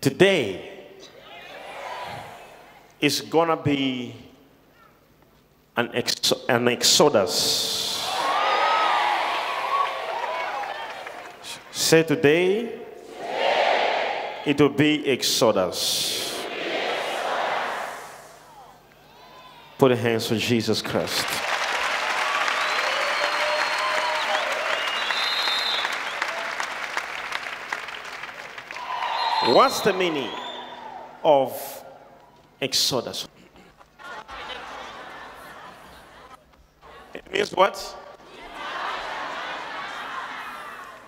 Today is gonna be an, ex- an exodus. Say today, it will be exodus. Put your hands on Jesus Christ. What's the meaning of exodus? It means what?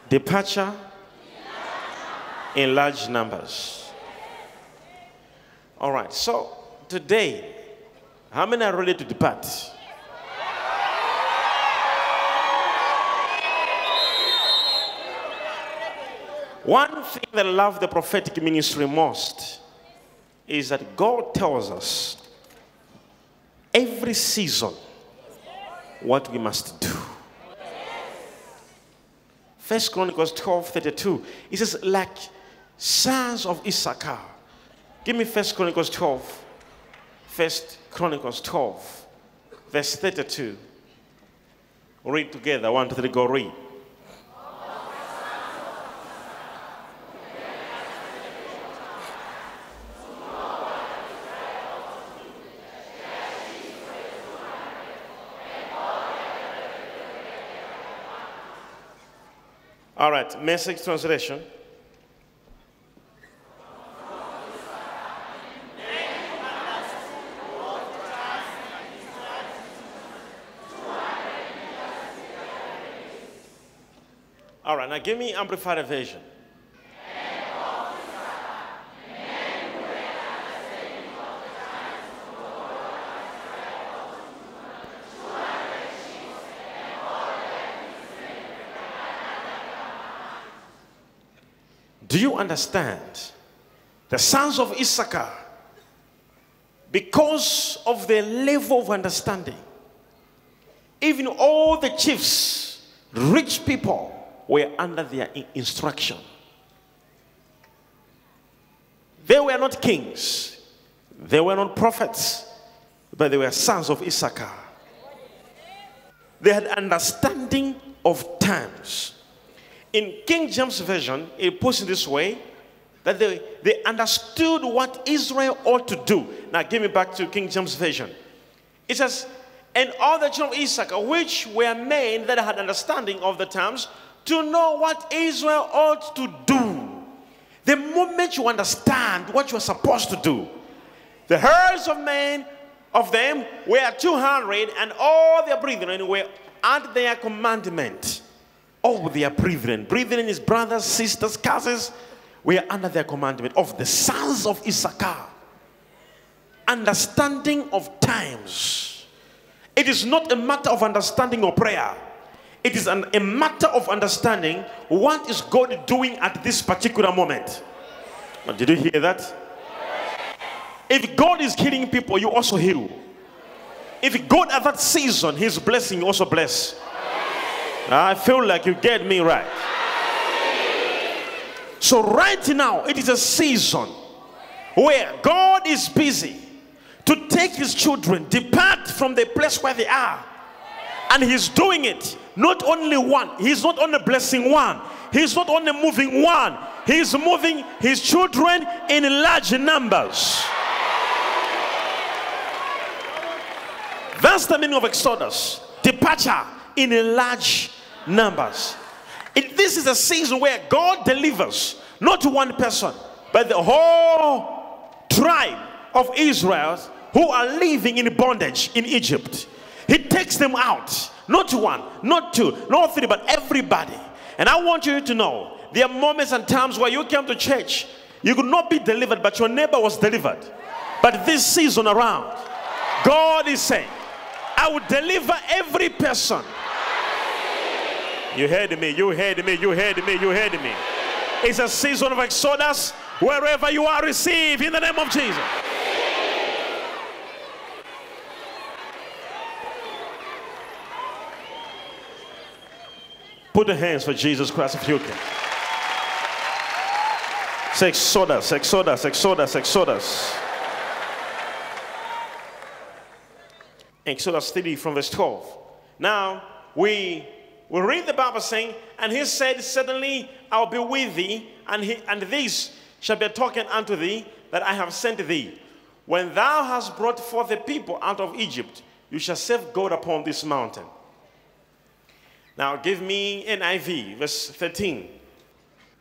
Departure in large numbers. All right, so today, how many are ready to depart? One thing that I love the prophetic ministry most is that God tells us every season what we must do. First Chronicles 12 32. It says, like sons of Issachar. Give me First Chronicles 12. First Chronicles 12, verse 32. Read together. One, two, three, go read. Message translation. All right, now give me amplified version. Understand? The sons of Issachar, because of their level of understanding, even all the chiefs, rich people, were under their instruction. They were not kings, they were not prophets, but they were sons of Issachar. They had understanding of times. In King James Version, it puts it this way that they, they understood what Israel ought to do. Now, give me back to King James Version. It says, And all the children of Issachar, which were men that had understanding of the times, to know what Israel ought to do. The moment you understand what you're supposed to do, the herds of men of them were 200, and all their brethren were at their commandment. Oh, All their brethren, brethren is brothers, sisters, cousins, We are under their commandment of the sons of Issachar. Understanding of times. It is not a matter of understanding or prayer. It is an, a matter of understanding what is God doing at this particular moment. Did you hear that? If God is healing people, you also heal. If God at that season, He's blessing, you also bless. I feel like you get me right. So, right now, it is a season where God is busy to take His children, depart from the place where they are. And He's doing it not only one, He's not only blessing one, He's not only moving one, He's moving His children in large numbers. That's the meaning of Exodus departure in large numbers. It, this is a season where God delivers not one person, but the whole tribe of Israel who are living in bondage in Egypt. He takes them out, not one, not two, not three, but everybody. And I want you to know there are moments and times where you came to church, you could not be delivered, but your neighbor was delivered. But this season around, God is saying, I will deliver every person. You heard me, you heard me, you heard me, you heard me. It's a season of exodus. Wherever you are, receive in the name of Jesus. Put the hands for Jesus Christ if you can. Say Exodus, Exodus, Exodus, Exodus. Exodus 3 from verse 12. Now, we we read the Bible saying, And he said, Suddenly I'll be with thee, and, he, and this shall be a token unto thee that I have sent thee. When thou hast brought forth the people out of Egypt, you shall serve God upon this mountain. Now give me NIV, verse 13.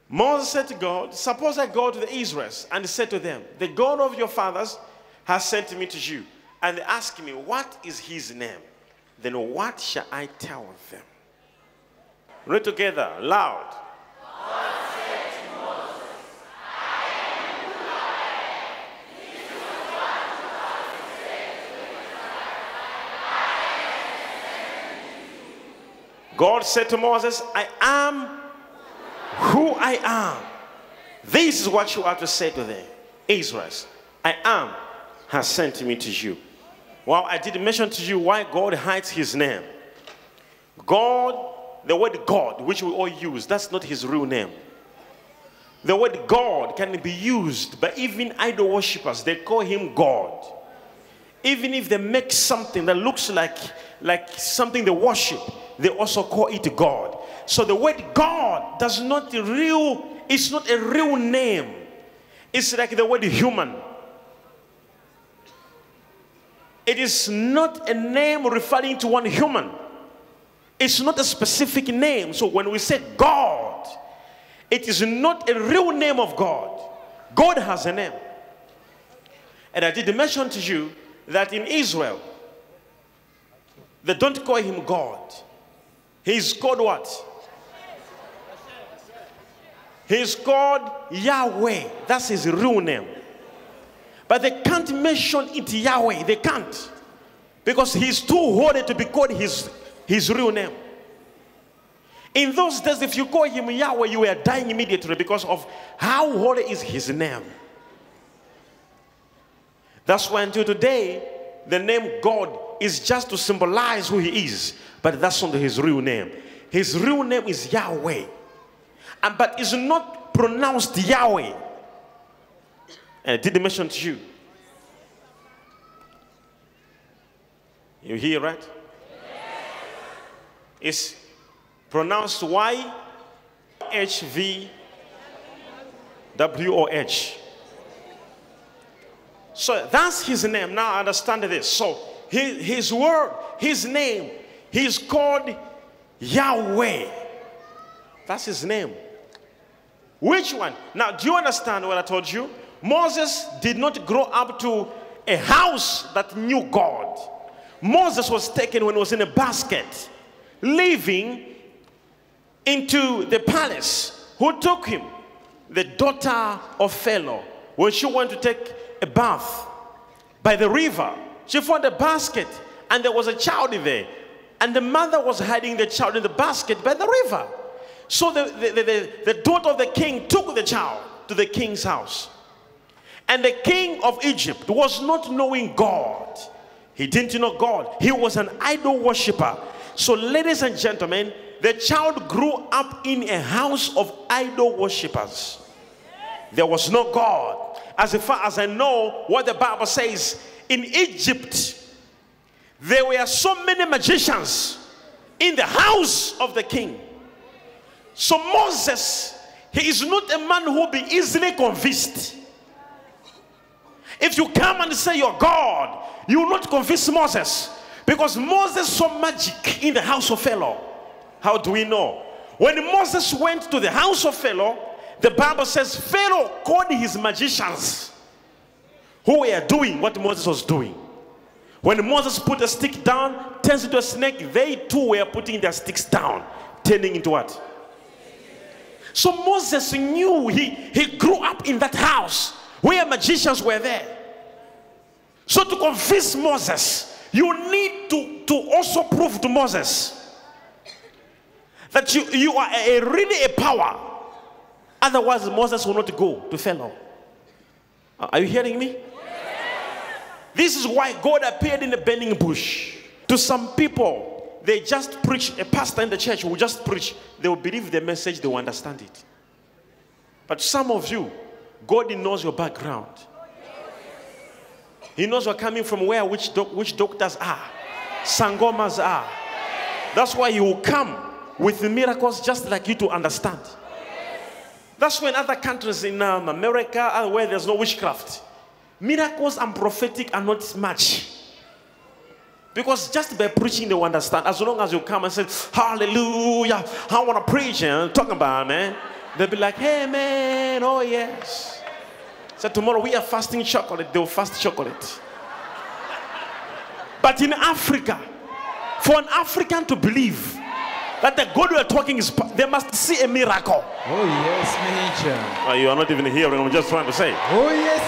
Moses said to God, Suppose I go to the Israelites and said to them, The God of your fathers has sent me to you. And they ask me, What is his name? Then what shall I tell them? Read together, loud. God said to Moses, I am who I am. This is what you are to say to them, Israel. I am has sent me to you. Well, I did mention to you why God hides his name. God, the word God, which we all use, that's not his real name. The word God can be used by even idol worshippers. They call him God. Even if they make something that looks like, like something they worship, they also call it God. So the word God does not real, it's not a real name. It's like the word human. It is not a name referring to one human. It's not a specific name. So when we say God, it is not a real name of God. God has a name. And I did mention to you that in Israel, they don't call him God. He's called what? He's called Yahweh. That's his real name. But they can't mention it Yahweh. They can't. Because he's too holy to be called his, his real name. In those days, if you call him Yahweh, you are dying immediately because of how holy is his name. That's why until today, the name God is just to symbolize who he is, but that's not his real name. His real name is Yahweh. And, but it's not pronounced Yahweh. And I did mention to you. You hear right? It's pronounced Y H V W O H. So that's his name. Now understand this. So his, his word, his name, he's called Yahweh. That's his name. Which one? Now, do you understand what I told you? Moses did not grow up to a house that knew God. Moses was taken when he was in a basket, living into the palace. Who took him? The daughter of Pharaoh. When she went to take a bath by the river, she found a basket and there was a child in there. And the mother was hiding the child in the basket by the river. So the, the, the, the, daughter of the king took the child to the king's house. And the king of Egypt was not knowing God. He didn't know God. He was an idol worshiper. So, ladies and gentlemen, the child grew up in a house of idol worshippers. There was no God. As far as I know, what the Bible says in Egypt, there were so many magicians in the house of the king. So Moses, he is not a man who will be easily convinced. If you come and say you're God, you will not convince Moses. Because Moses saw magic in the house of Pharaoh. How do we know? When Moses went to the house of Pharaoh, the Bible says Pharaoh called his magicians who were doing what Moses was doing. When Moses put a stick down, turns into a snake, they too were putting their sticks down, turning into what? So Moses knew he, he grew up in that house where magicians were there. So to convince Moses, you need to, to also prove to Moses that you, you are a, really a power. Otherwise, Moses will not go to Pharaoh. Uh, are you hearing me? This is why God appeared in the burning bush. To some people, they just preach, a pastor in the church will just preach, they will believe the message, they will understand it. But some of you, God knows your background. He knows you're coming from where, which, witch doctors are, sangomas are. That's why He will come with miracles just like you to understand. That's why in other countries in um, America, uh, where there's no witchcraft, miracles and prophetic are not much. Because just by preaching, they will understand. As long as you come and say, Hallelujah, I want to preach and talk about, man, they'll be like, Hey, man, oh, yes. So tomorrow we are fasting chocolate, they'll fast chocolate. But in Africa, for an African to believe that the God we are talking is, they must see a miracle. Oh, yes, Major. Oh, you are not even hearing, I'm just trying to say. Oh, yes,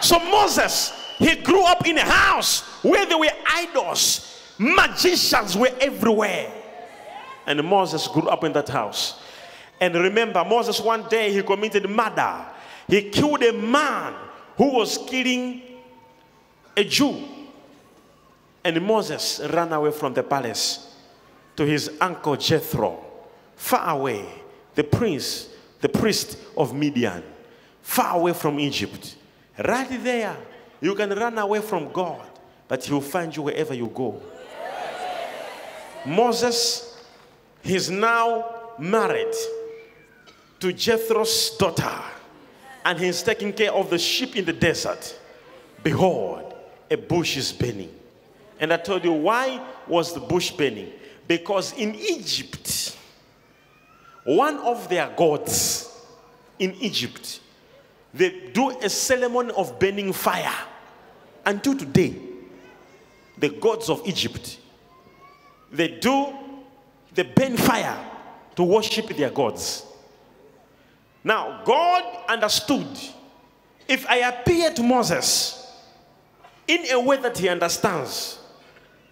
Major. So Moses, he grew up in a house where there were idols, magicians were everywhere. And Moses grew up in that house. And remember, Moses one day he committed murder. He killed a man who was killing a Jew. And Moses ran away from the palace to his uncle Jethro, far away, the prince, the priest of Midian, far away from Egypt. Right there, you can run away from God, but He will find you wherever you go. Moses, he's now married to Jethro's daughter, and he's taking care of the sheep in the desert. Behold, a bush is burning. And I told you, why was the bush burning? Because in Egypt, one of their gods in Egypt, they do a ceremony of burning fire. Until today, the gods of Egypt, they do the burn fire to worship their gods. Now, God understood if I appear to Moses in a way that he understands,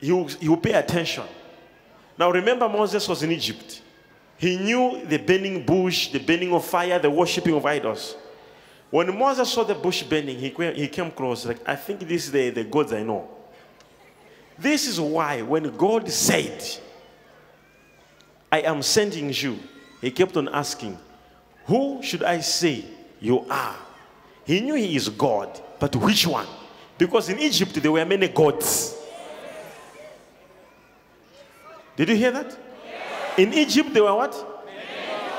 he will, he will pay attention. Now, remember, Moses was in Egypt. He knew the burning bush, the burning of fire, the worshiping of idols. When Moses saw the bush burning, he, he came close, like, I think this is the, the gods I know. This is why when God said, I am sending you, he kept on asking, Who should I say you are? He knew he is God, but which one? Because in Egypt there were many gods. Did you hear that? In Egypt there were what?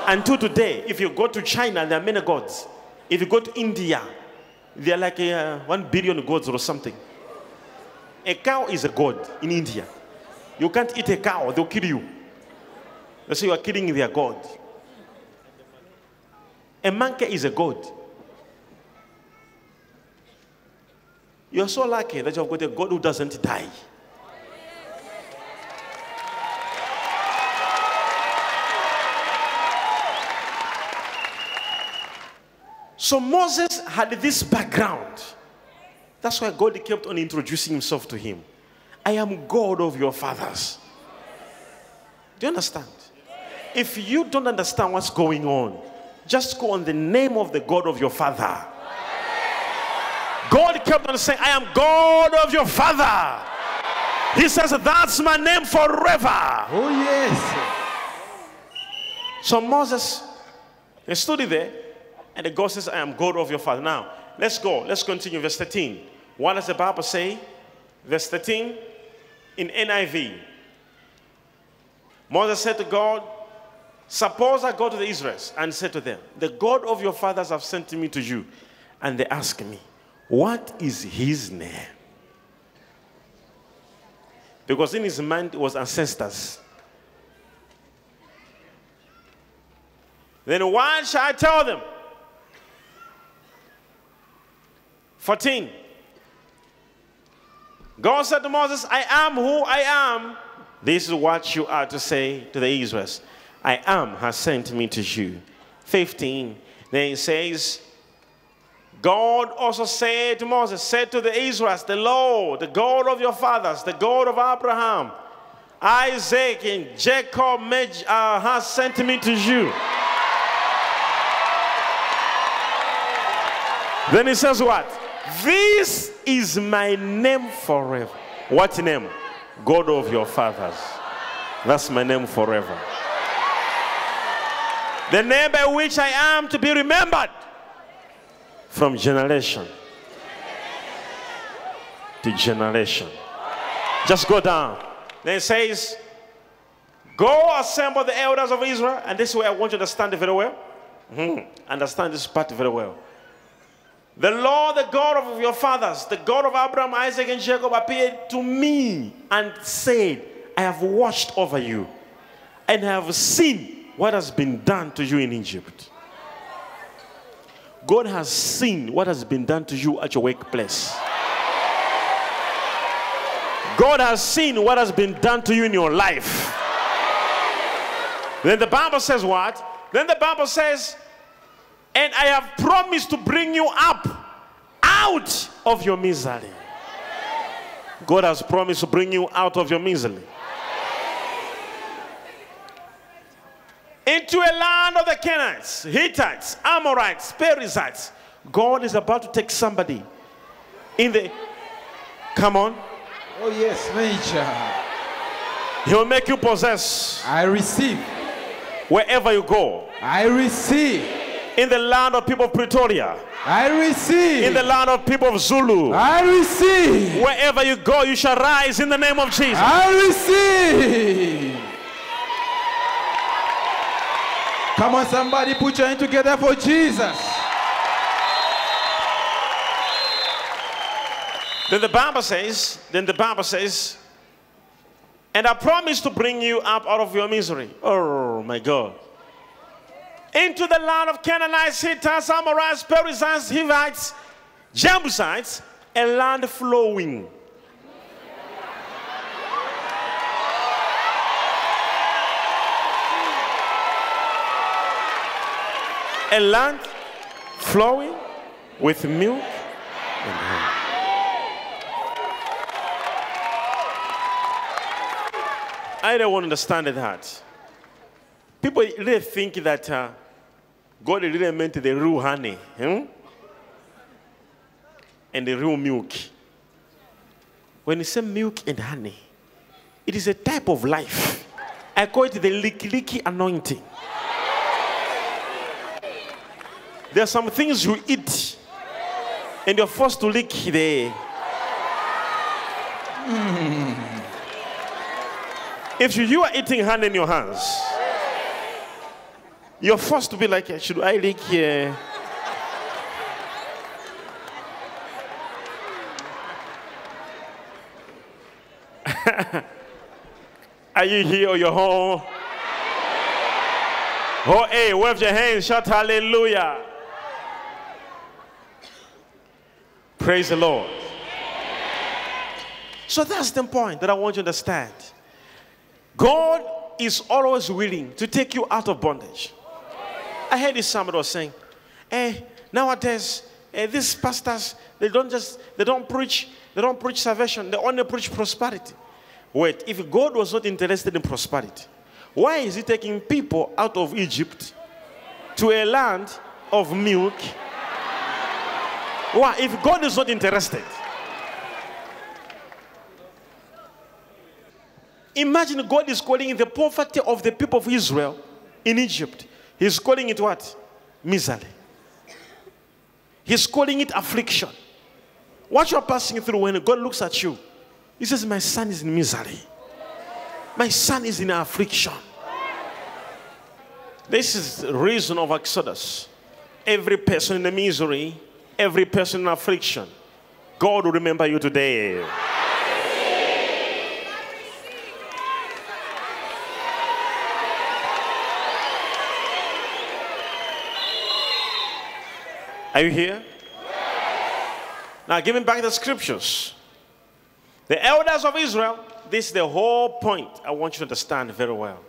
Until today, if you go to China, there are many gods. If you go to India, there are like uh, one billion gods or something. A cow is a god in India. You can't eat a cow, they'll kill you. They say you are killing their god. A monkey is a god. You're so lucky that you've got a God who doesn't die. So Moses had this background. That's why God kept on introducing himself to him. I am God of your fathers. Do you understand? If you don't understand what's going on, just go on the name of the God of your father. God kept on saying, I am God of your father. He says, That's my name forever. Oh, yes. So Moses, he stood there, and the God says, I am God of your father. Now, let's go. Let's continue. Verse 13. What does the Bible say? Verse 13 in NIV. Moses said to God, Suppose I go to the Israelites and say to them, The God of your fathers have sent me to you. And they ask me, What is his name? Because in his mind it was ancestors. Then why shall I tell them? 14. God said to Moses, I am who I am. This is what you are to say to the Israelites. I am has sent me to you. 15. Then he says, God also said to Moses, said to the Israelites, the Lord, the God of your fathers, the God of Abraham, Isaac, and Jacob uh, has sent me to you. then he says, What? This is my name forever. What name? God of your fathers. That's my name forever. The name by which I am to be remembered from generation to generation. Just go down. Then it says, Go assemble the elders of Israel. And this is where I want you to understand it very well. Mhm. Understand this part very well. The Lord, the God of your fathers, the God of Abraham, Isaac, and Jacob, appeared to me and said, I have watched over you and I have seen what has been done to you in Egypt. God has seen what has been done to you at your workplace. God has seen what has been done to you in your life. Then the Bible says what? Then the Bible says, and I have promised to bring you up out of your misery. God has promised to bring you out of your misery. Into a land of the Canaanites, Hittites, Amorites, Perizzites. God is about to take somebody in the. Come on. Oh, yes, Major. He will make you possess I receive. wherever you go. I receive. In the land of people of Pretoria, I receive. in the land of people of Zulu, I receive. wherever you go, you shall rise in the name of Jesus. I receive. Come on, somebody, put your hand together for Jesus. Then the Bible says, then the Bible says, and I promise to bring you up out of your misery. Oh my God. Into the land of Canaanites, Hittites, Amorites, Perizzites, Hivites, Jebusites, a land flowing. A land flowing with milk and honey. I don't understand that. People really think that uh, God really meant the real honey hmm? and the real milk. When you say milk and honey, it is a type of life. I call it the licky licky anointing. There are some things you eat and you're forced to lick the. Mm. If you, you are eating hand in your hands, you're forced to be like, should I lick here? are you here or you're home? Oh, hey, wave your hands, shout hallelujah. Praise the Lord. So that's the point that I want you to understand. God is always willing to take you out of bondage. I heard this somebody was saying, eh, nowadays, eh, these pastors, they don't just, they don't preach, they don't preach salvation, they only preach prosperity. Wait, if God was not interested in prosperity, why is he taking people out of Egypt to a land of milk? Why? If God is not interested, Imagine God is calling the poverty of the people of Israel in Egypt. He's calling it what? Misery. He's calling it affliction. What you're passing through when God looks at you, He says, My son is in misery. My son is in affliction. This is the reason of Exodus. Every person in the misery, every person in affliction, God will remember you today. Are you here? Now, giving back the scriptures. The elders of Israel, this is the whole point I want you to understand very well.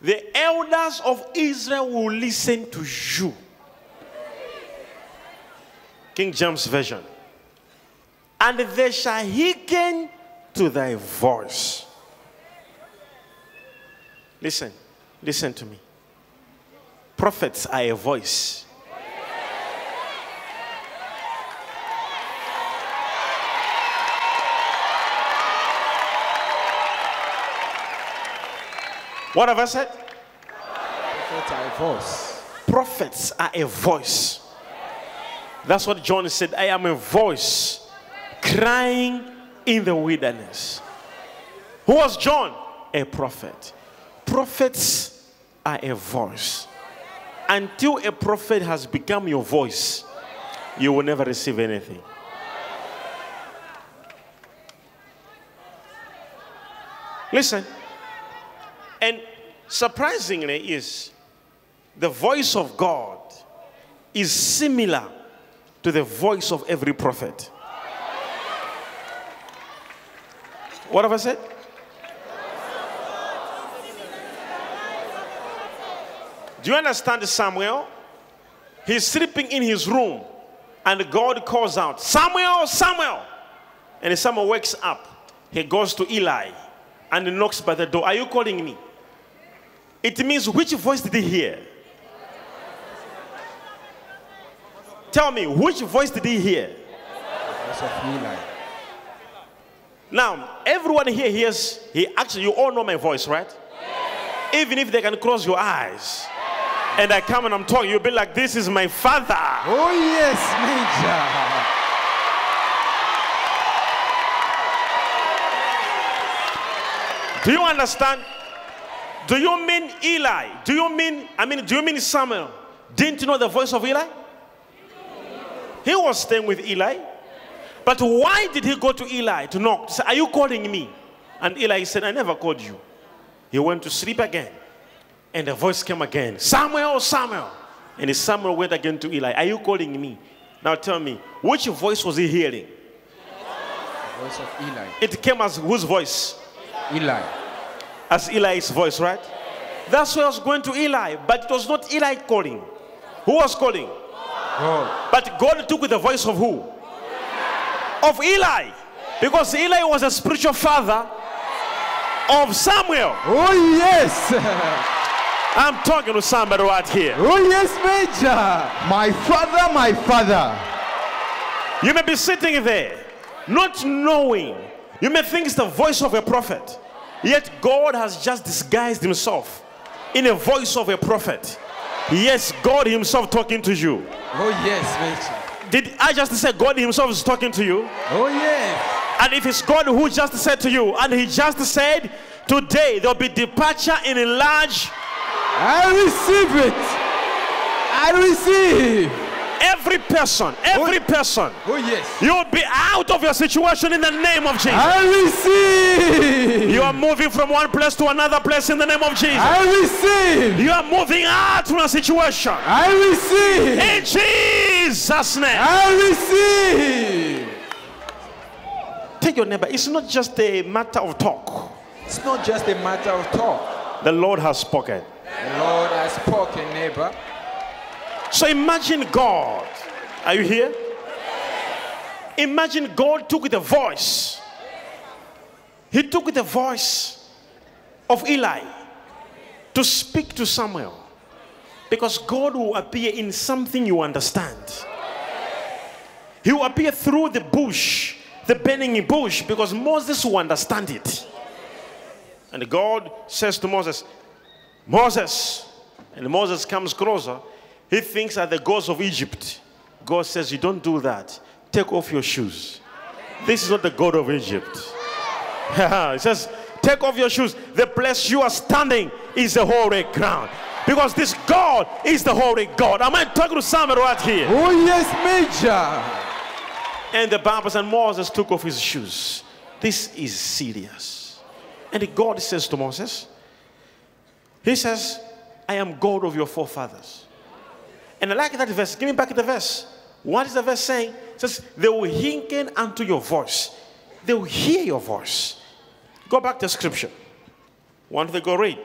The elders of Israel will listen to you. King James Version. And they shall hearken to thy voice. Listen, listen to me. Prophets are a voice. What have I said? Prophets are a voice. Prophets are a voice. That's what John said. I am a voice crying in the wilderness. Who was John? A prophet. Prophets are a voice. Until a prophet has become your voice, you will never receive anything. Listen. And surprisingly is the voice of God is similar to the voice of every prophet. What have I said? Do you understand Samuel? He's sleeping in his room, and God calls out, Samuel, Samuel. And Samuel wakes up. He goes to Eli and knocks by the door. Are you calling me? It means which voice did he hear? Tell me, which voice did he hear? Voice of Eli. Now, everyone here hears, he actually, you all know my voice, right? Even if they can close your eyes and I come and I'm talking, you'll be like, This is my father. Oh yes, Major. Do you understand? Do you mean Eli? Do you mean, I mean, do you mean Samuel? Didn't you know the voice of Eli? He was staying with Eli. But why did he go to Eli to knock? Say, Are you calling me? And Eli said, I never called you. He went to sleep again. And the voice came again Samuel, Samuel. And Samuel went again to Eli, Are you calling me? Now tell me, which voice was he hearing? The Voice of Eli. It came as whose voice? Eli. As Eli's voice, right? That's why I was going to Eli, but it was not Eli calling. Who was calling? God. But God took the voice of who? Of Eli. Because Eli was a spiritual father of Samuel. Oh yes. I'm talking to somebody right here. Oh yes, Major. My father, my father. You may be sitting there, not knowing. You may think it's the voice of a prophet. Yet God has just disguised himself in a voice of a prophet. Yes, God himself talking to you. Oh yes. Did I just say God himself is talking to you? Oh yes. And if it's God who just said to you, and he just said, today there'll be departure in a large, I receive it. I receive. Every person, every oh, person, Oh yes. you'll be out of your situation in the name of Jesus. I receive. You are moving from one place to another place in the name of Jesus. I receive. You are moving out from a situation. I receive. In Jesus' name. I receive. Take your neighbor. It's not just a matter of talk. It's not just a matter of talk. The Lord has spoken. The Lord has spoken, neighbor. So imagine God. Are you here? Imagine God took the voice. He took the voice of Eli to speak to Samuel. Because God will appear in something you understand. He will appear through the bush, the burning bush, because Moses will understand it. And God says to Moses, Moses, and Moses comes closer. He thinks are the gods of Egypt. God says, You don't do that. Take off your shoes. This is not the God of Egypt. he says, Take off your shoes. The place you are standing is the holy ground. Because this God is the holy God. Am I talking to somebody right here? Oh yes, Major. And the Bible says Moses took off his shoes. This is serious. And God says to Moses, He says, I am God of your forefathers. And I like that verse. Give me back the verse. What is the verse saying? It says, They will hearken unto your voice. They will hear your voice. Go back to scripture. Want to go read?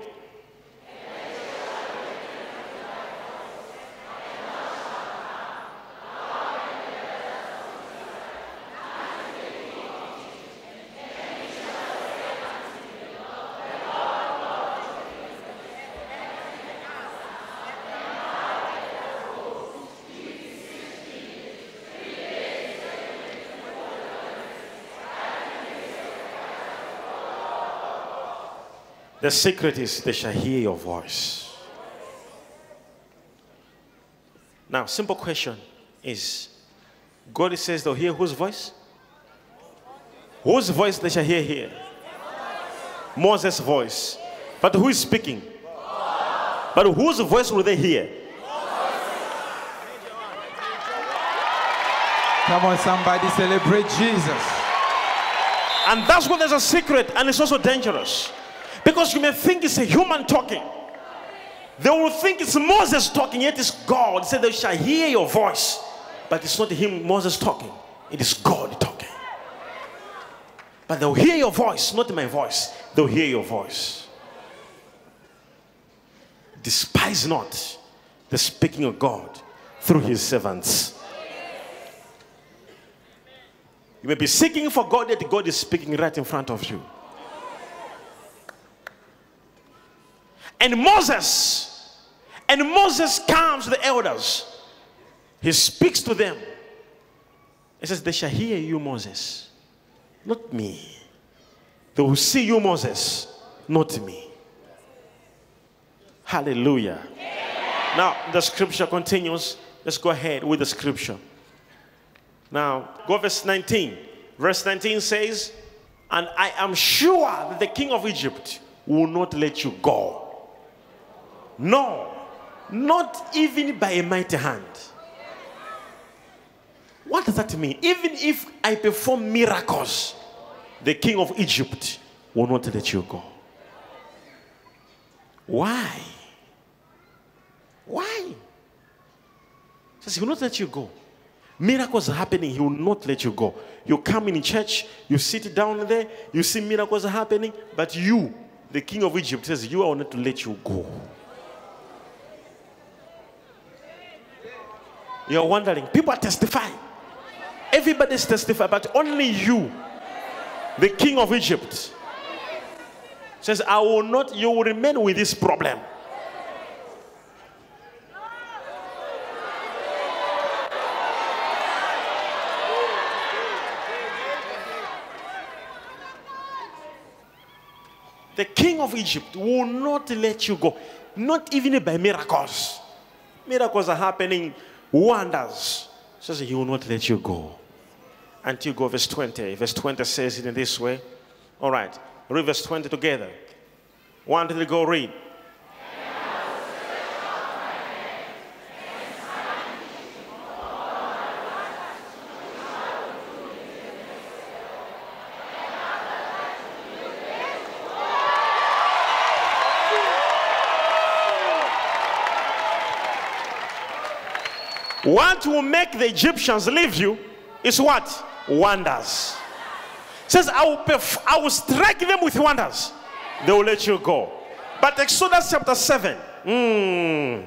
The secret is they shall hear your voice. Now, simple question is God says they'll hear whose voice? Whose voice they shall hear here? Moses' voice. But who is speaking? But whose voice will they hear? Come on, somebody celebrate Jesus. And that's why there's a secret, and it's also dangerous. Because you may think it's a human talking. They will think it's Moses talking, yet it's God. He said they shall hear your voice. But it's not him, Moses talking. It is God talking. But they'll hear your voice, not my voice. They'll hear your voice. Despise not the speaking of God through his servants. You may be seeking for God, yet God is speaking right in front of you. And Moses, and Moses comes to the elders. He speaks to them. He says, They shall hear you, Moses, not me. They will see you, Moses, not me. Hallelujah. Now, the scripture continues. Let's go ahead with the scripture. Now, go verse 19. Verse 19 says, And I am sure that the king of Egypt will not let you go. No, not even by a mighty hand. What does that mean? Even if I perform miracles, the king of Egypt will not let you go. Why? Why? He says he will not let you go. Miracles are happening, he will not let you go. You come in church, you sit down there, you see miracles are happening, but you, the king of Egypt, says, You are not to let you go. You're wondering, people are testifying. Everybody's testifying, but only you, the king of Egypt, says, I will not, you will remain with this problem. The king of Egypt will not let you go, not even by miracles. Miracles are happening, wonders. Says he will not let you go until you go verse 20. Verse 20 says it in this way. All right, read verse 20 together. One, two, three, go read. What will make the Egyptians leave you is what? Wonders. Says, I will, I will strike them with wonders. They will let you go. But Exodus chapter 7, mm,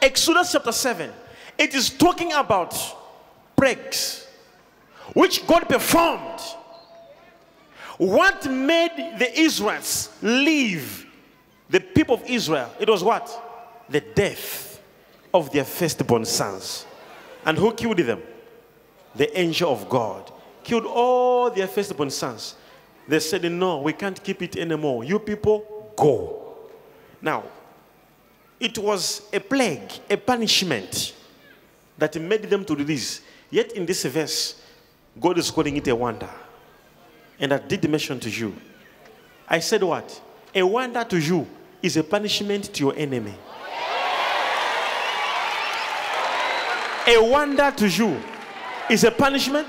Exodus chapter 7, it is talking about plagues which God performed. What made the Israelites leave the people of Israel? It was what? The death of their firstborn sons. And who killed them? The angel of God killed all their firstborn sons. They said, No, we can't keep it anymore. You people, go. Now, it was a plague, a punishment that made them to release. Yet in this verse, God is calling it a wonder. And I did mention to you. I said what? A wonder to you is a punishment to your enemy. A wonder to you is a punishment.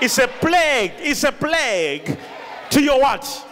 It's a plague. It's a plague to your what?